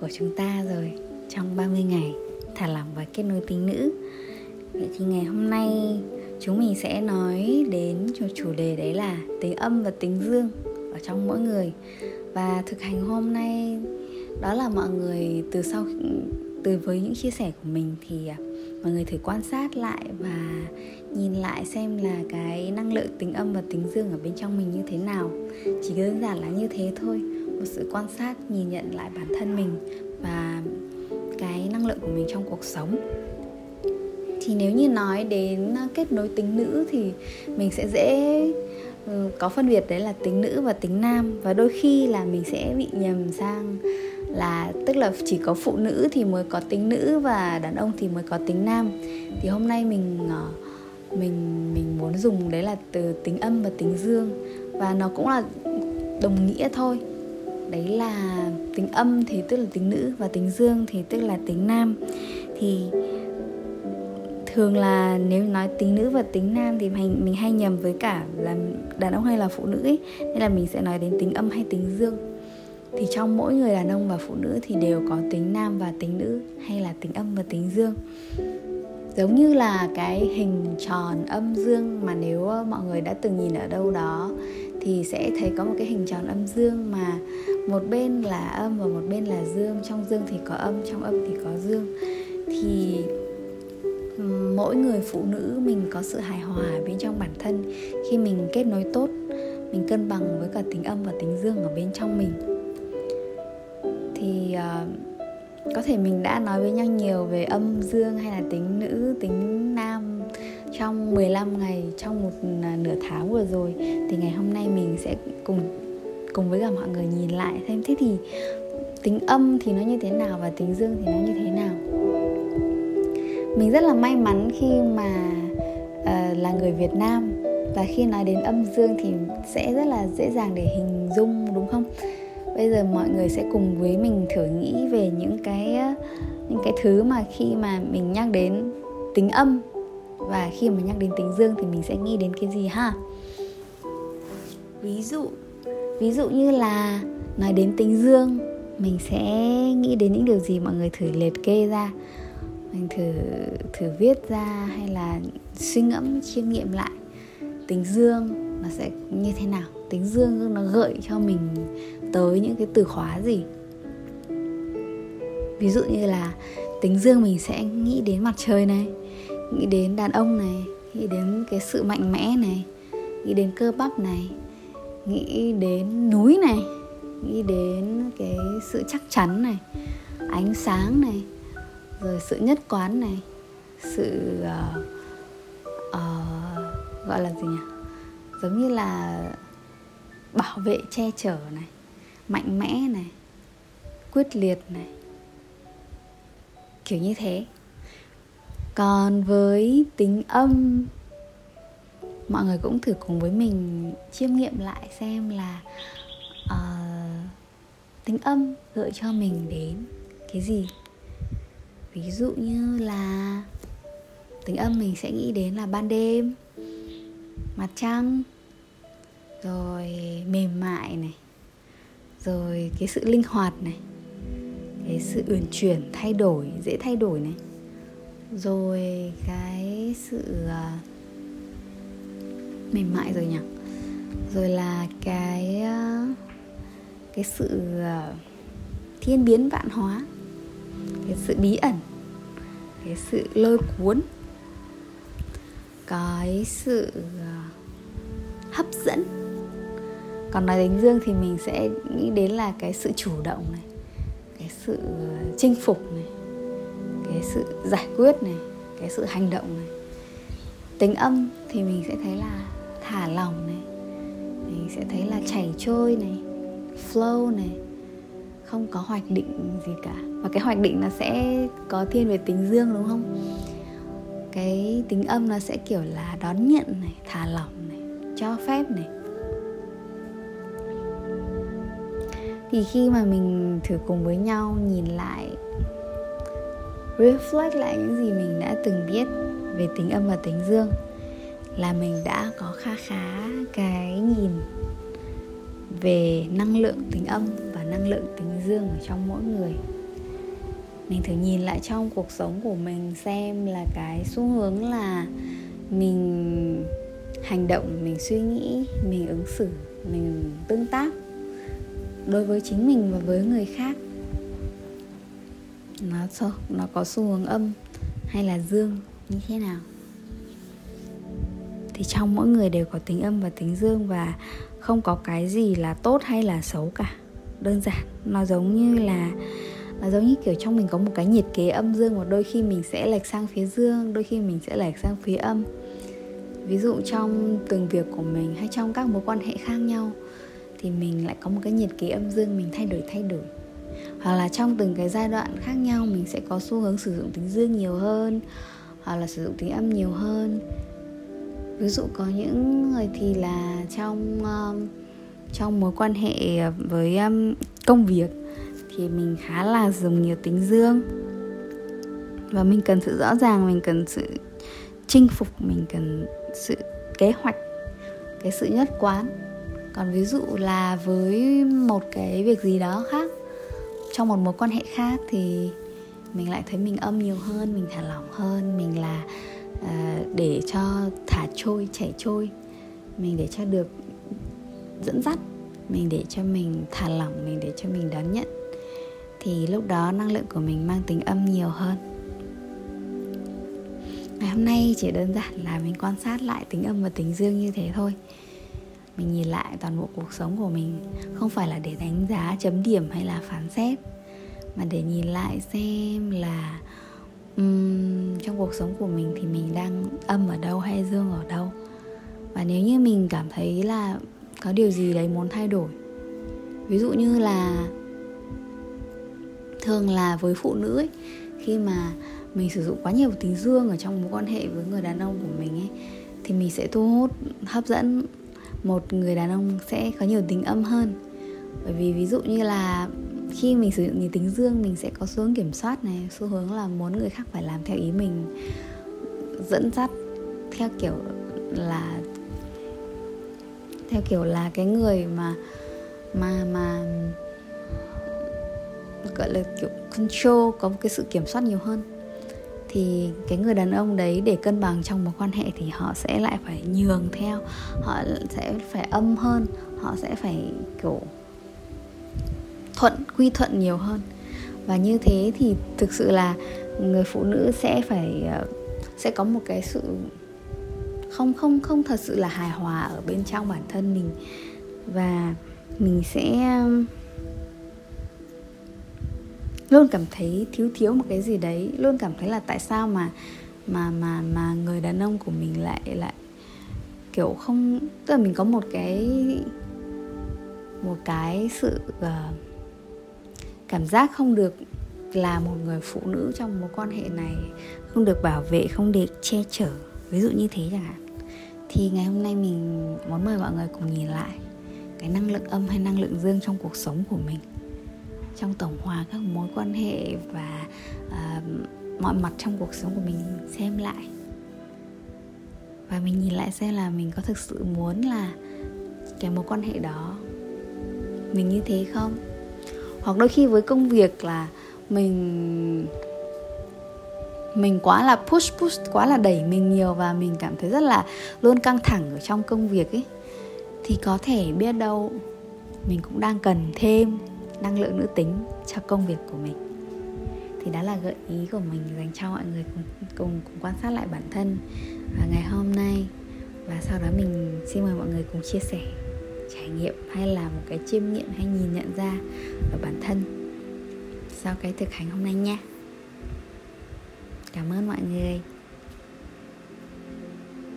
của chúng ta rồi trong 30 ngày thả lỏng và kết nối tính nữ Vậy thì ngày hôm nay chúng mình sẽ nói đến một chủ đề đấy là tính âm và tính dương ở trong mỗi người. Và thực hành hôm nay, đó là mọi người từ sau, từ với những chia sẻ của mình thì à, mọi người thử quan sát lại và nhìn lại xem là cái năng lượng tính âm và tính dương ở bên trong mình như thế nào. Chỉ đơn giản là như thế thôi một sự quan sát, nhìn nhận lại bản thân mình và cái năng lượng của mình trong cuộc sống. Thì nếu như nói đến à, kết nối tính nữ thì mình sẽ dễ ừ, có phân biệt đấy là tính nữ và tính nam. Và đôi khi là mình sẽ bị nhầm sang là, tức là chỉ có phụ nữ thì mới có tính nữ và đàn ông thì mới có tính nam. Thì hôm nay mình ờ, mình mình muốn dùng đấy là từ tính âm và tính dương. Và nó cũng là đồng nghĩa thôi đấy là tính âm thì tức là tính nữ và tính dương thì tức là tính nam. Thì thường là nếu nói tính nữ và tính nam thì mình mình hay nhầm với cả là đàn ông hay là phụ nữ ấy nên là mình sẽ nói đến tính âm hay tính dương. Thì trong mỗi người đàn ông và phụ nữ thì đều có tính nam và tính nữ hay là tính âm và tính dương. Giống như là cái hình tròn âm dương mà nếu mọi người đã từng nhìn ở đâu đó thì sẽ thấy có một cái hình tròn âm dương mà một bên là âm và một bên là dương. Trong dương thì có âm trong âm thì có dương. Thì mỗi người phụ nữ mình có sự hài hòa bên trong bản thân. Khi mình kết nối tốt mình cân bằng với cả tính âm và tính dương ở bên trong mình. Thì uh, có thể mình đã nói với nhau nhiều về âm dương hay là tính nữ tính nam trong 15 ngày trong một à, nửa tháng vừa rồi thì ngày hôm nay mình sẽ cùng cùng với cả mọi người nhìn lại xem thế thì tính âm thì nó như thế nào và tính dương thì nó như thế nào mình rất là may mắn khi mà uh, là người Việt Nam và khi nói đến âm dương thì sẽ rất là dễ dàng để hình dung đúng không? Bây giờ mọi người sẽ cùng với mình thử nghĩ về những cái những cái thứ mà khi mà mình nhắc đến tính âm và khi mà nhắc đến tính dương thì mình sẽ nghĩ đến cái gì ha? Ví dụ. Ví dụ như là nói đến tính dương mình sẽ nghĩ đến những điều gì mọi người thử liệt kê ra mình thử thử viết ra hay là suy ngẫm chiêm nghiệm lại. Tính dương nó sẽ như thế nào? Tính dương nó gợi cho mình tới những cái từ khóa gì? Ví dụ như là tính dương mình sẽ nghĩ đến mặt trời này nghĩ đến đàn ông này nghĩ đến cái sự mạnh mẽ này nghĩ đến cơ bắp này nghĩ đến núi này nghĩ đến cái sự chắc chắn này ánh sáng này rồi sự nhất quán này sự uh, uh, gọi là gì nhỉ? Giống như là bảo vệ che chở này mạnh mẽ này quyết liệt này. Kiểu như thế còn với tính âm mọi người cũng thử cùng với mình chiêm nghiệm lại xem là uh, tính âm gợi cho mình đến cái gì. Ví dụ như là tính âm mình sẽ nghĩ đến là ban đêm mặt trăng rồi mềm mại này rồi cái sự linh hoạt này cái sự uyển chuyển thay đổi dễ thay đổi này rồi cái sự uh, mềm mại rồi nhỉ? Rồi là cái uh, cái sự uh, thiên biến vạn hóa cái sự bí ẩn cái sự lôi cuốn cái sự hấp dẫn. Còn nói đến dương thì mình sẽ nghĩ đến là cái sự chủ động này cái sự chinh phục này cái sự giải quyết này, cái sự hành động này. Tính âm thì mình sẽ thấy là thả lỏng này, mình sẽ thấy là chảy trôi này, flow này, không có hoạch định gì cả. Và cái hoạch định nó sẽ có thiên về tính dương, đúng không? Cái tính âm nó sẽ kiểu là đón nhận này, thả lỏng này, cho phép này. Thì khi mà mình thử cùng với nhau nhìn lại reflect lại những gì mình đã từng biết về tính âm và tính dương là mình đã có kha khá cái nhìn về năng lượng tính âm và năng lượng tính dương ở trong mỗi người. Mình thử nhìn lại trong cuộc sống của mình xem là cái xu hướng là mình hành động, mình suy nghĩ, mình ứng xử, mình tương tác đối với chính mình và với người khác nó nó có xu hướng âm hay là dương, như thế nào? Thì trong mỗi người đều có tính âm và tính dương và không có cái gì là tốt hay là xấu cả. Đơn giản, nó giống như là, nó giống như kiểu trong mình có một cái nhiệt kế âm dương và đôi khi mình sẽ lệch sang phía dương, đôi khi mình sẽ lệch sang phía âm. Ví dụ trong từng việc của mình hay trong các mối quan hệ khác nhau thì mình lại có một cái nhiệt kế âm dương, mình thay đổi thay đổi hoặc là trong từng cái giai đoạn khác nhau mình sẽ có xu hướng sử dụng tính dương nhiều hơn hoặc là sử dụng tính âm nhiều hơn. Ví dụ có những người thì là trong um, trong mối quan hệ với um, công việc thì mình khá là dùng nhiều tính dương và mình cần sự rõ ràng mình cần sự chinh phục mình cần sự kế hoạch cái sự nhất quán. Còn ví dụ là với một cái việc gì đó khác trong một mối quan hệ khác thì mình lại thấy mình âm nhiều hơn mình thả lỏng hơn mình là uh, để cho thả trôi chảy trôi. Mình để cho được dẫn dắt mình để cho mình thả lỏng mình để cho mình đón nhận. Thì lúc đó năng lượng của mình mang tính âm nhiều hơn. Ngày hôm nay chỉ đơn giản là mình quan sát lại tính âm và tính dương như thế thôi mình nhìn lại toàn bộ cuộc sống của mình không phải là để đánh giá chấm điểm hay là phán xét mà để nhìn lại xem là um, trong cuộc sống của mình thì mình đang âm ở đâu hay dương ở đâu. Và nếu như mình cảm thấy là có điều gì đấy muốn thay đổi ví dụ như là thường là với phụ nữ ấy khi mà mình sử dụng quá nhiều tính dương ở trong mối quan hệ với người đàn ông của mình ấy thì mình sẽ thu hút hấp dẫn một người đàn ông sẽ có nhiều tính âm hơn. Bởi vì ví dụ như là khi mình sử dụng nhiều tính dương mình sẽ có xu hướng kiểm soát này, xu hướng là muốn người khác phải làm theo ý mình, dẫn dắt theo kiểu là, theo kiểu là cái người mà mà mà gọi là kiểu control, có một cái sự kiểm soát nhiều hơn thì cái người đàn ông đấy để cân bằng trong một quan hệ thì họ sẽ lại phải nhường theo, họ sẽ phải âm hơn, họ sẽ phải, kiểu, thuận, quy thuận nhiều hơn. Và như thế thì thực sự là người phụ nữ sẽ phải ờ, sẽ có một cái sự không không không thật sự là hài hòa ở bên trong bản thân mình. Và mình sẽ luôn cảm thấy thiếu thiếu một cái gì đấy luôn cảm thấy là tại sao mà mà mà mà người đàn ông của mình lại lại kiểu không tức là mình có một cái một cái sự uh, cảm giác không được là một người phụ nữ trong mối quan hệ này không được bảo vệ không được che chở ví dụ như thế chẳng hạn. Thì ngày hôm nay mình muốn mời mọi người cùng nhìn lại cái năng lượng âm hay năng lượng dương trong cuộc sống của mình trong tổng hòa các mối quan hệ và uh, mọi mặt trong cuộc sống của mình xem lại. Và mình nhìn lại xem là mình có thực sự muốn là cái mối quan hệ đó mình như thế không? Hoặc đôi khi với công việc là mình mình quá là push push quá là đẩy mình nhiều và mình cảm thấy rất là luôn căng thẳng ở trong công việc ấy thì có thể biết đâu mình cũng đang cần thêm năng lượng nữ tính cho công việc của mình. Thì đó là gợi ý của mình dành cho mọi người cùng cùng, cùng quan sát lại bản thân và ngày hôm nay. Và sau đó mình xin mời mọi người cùng chia sẻ trải nghiệm hay là một cái chiêm nghiệm hay nhìn nhận ra ở bản thân sau cái thực hành hôm nay nha. Cảm ơn mọi người.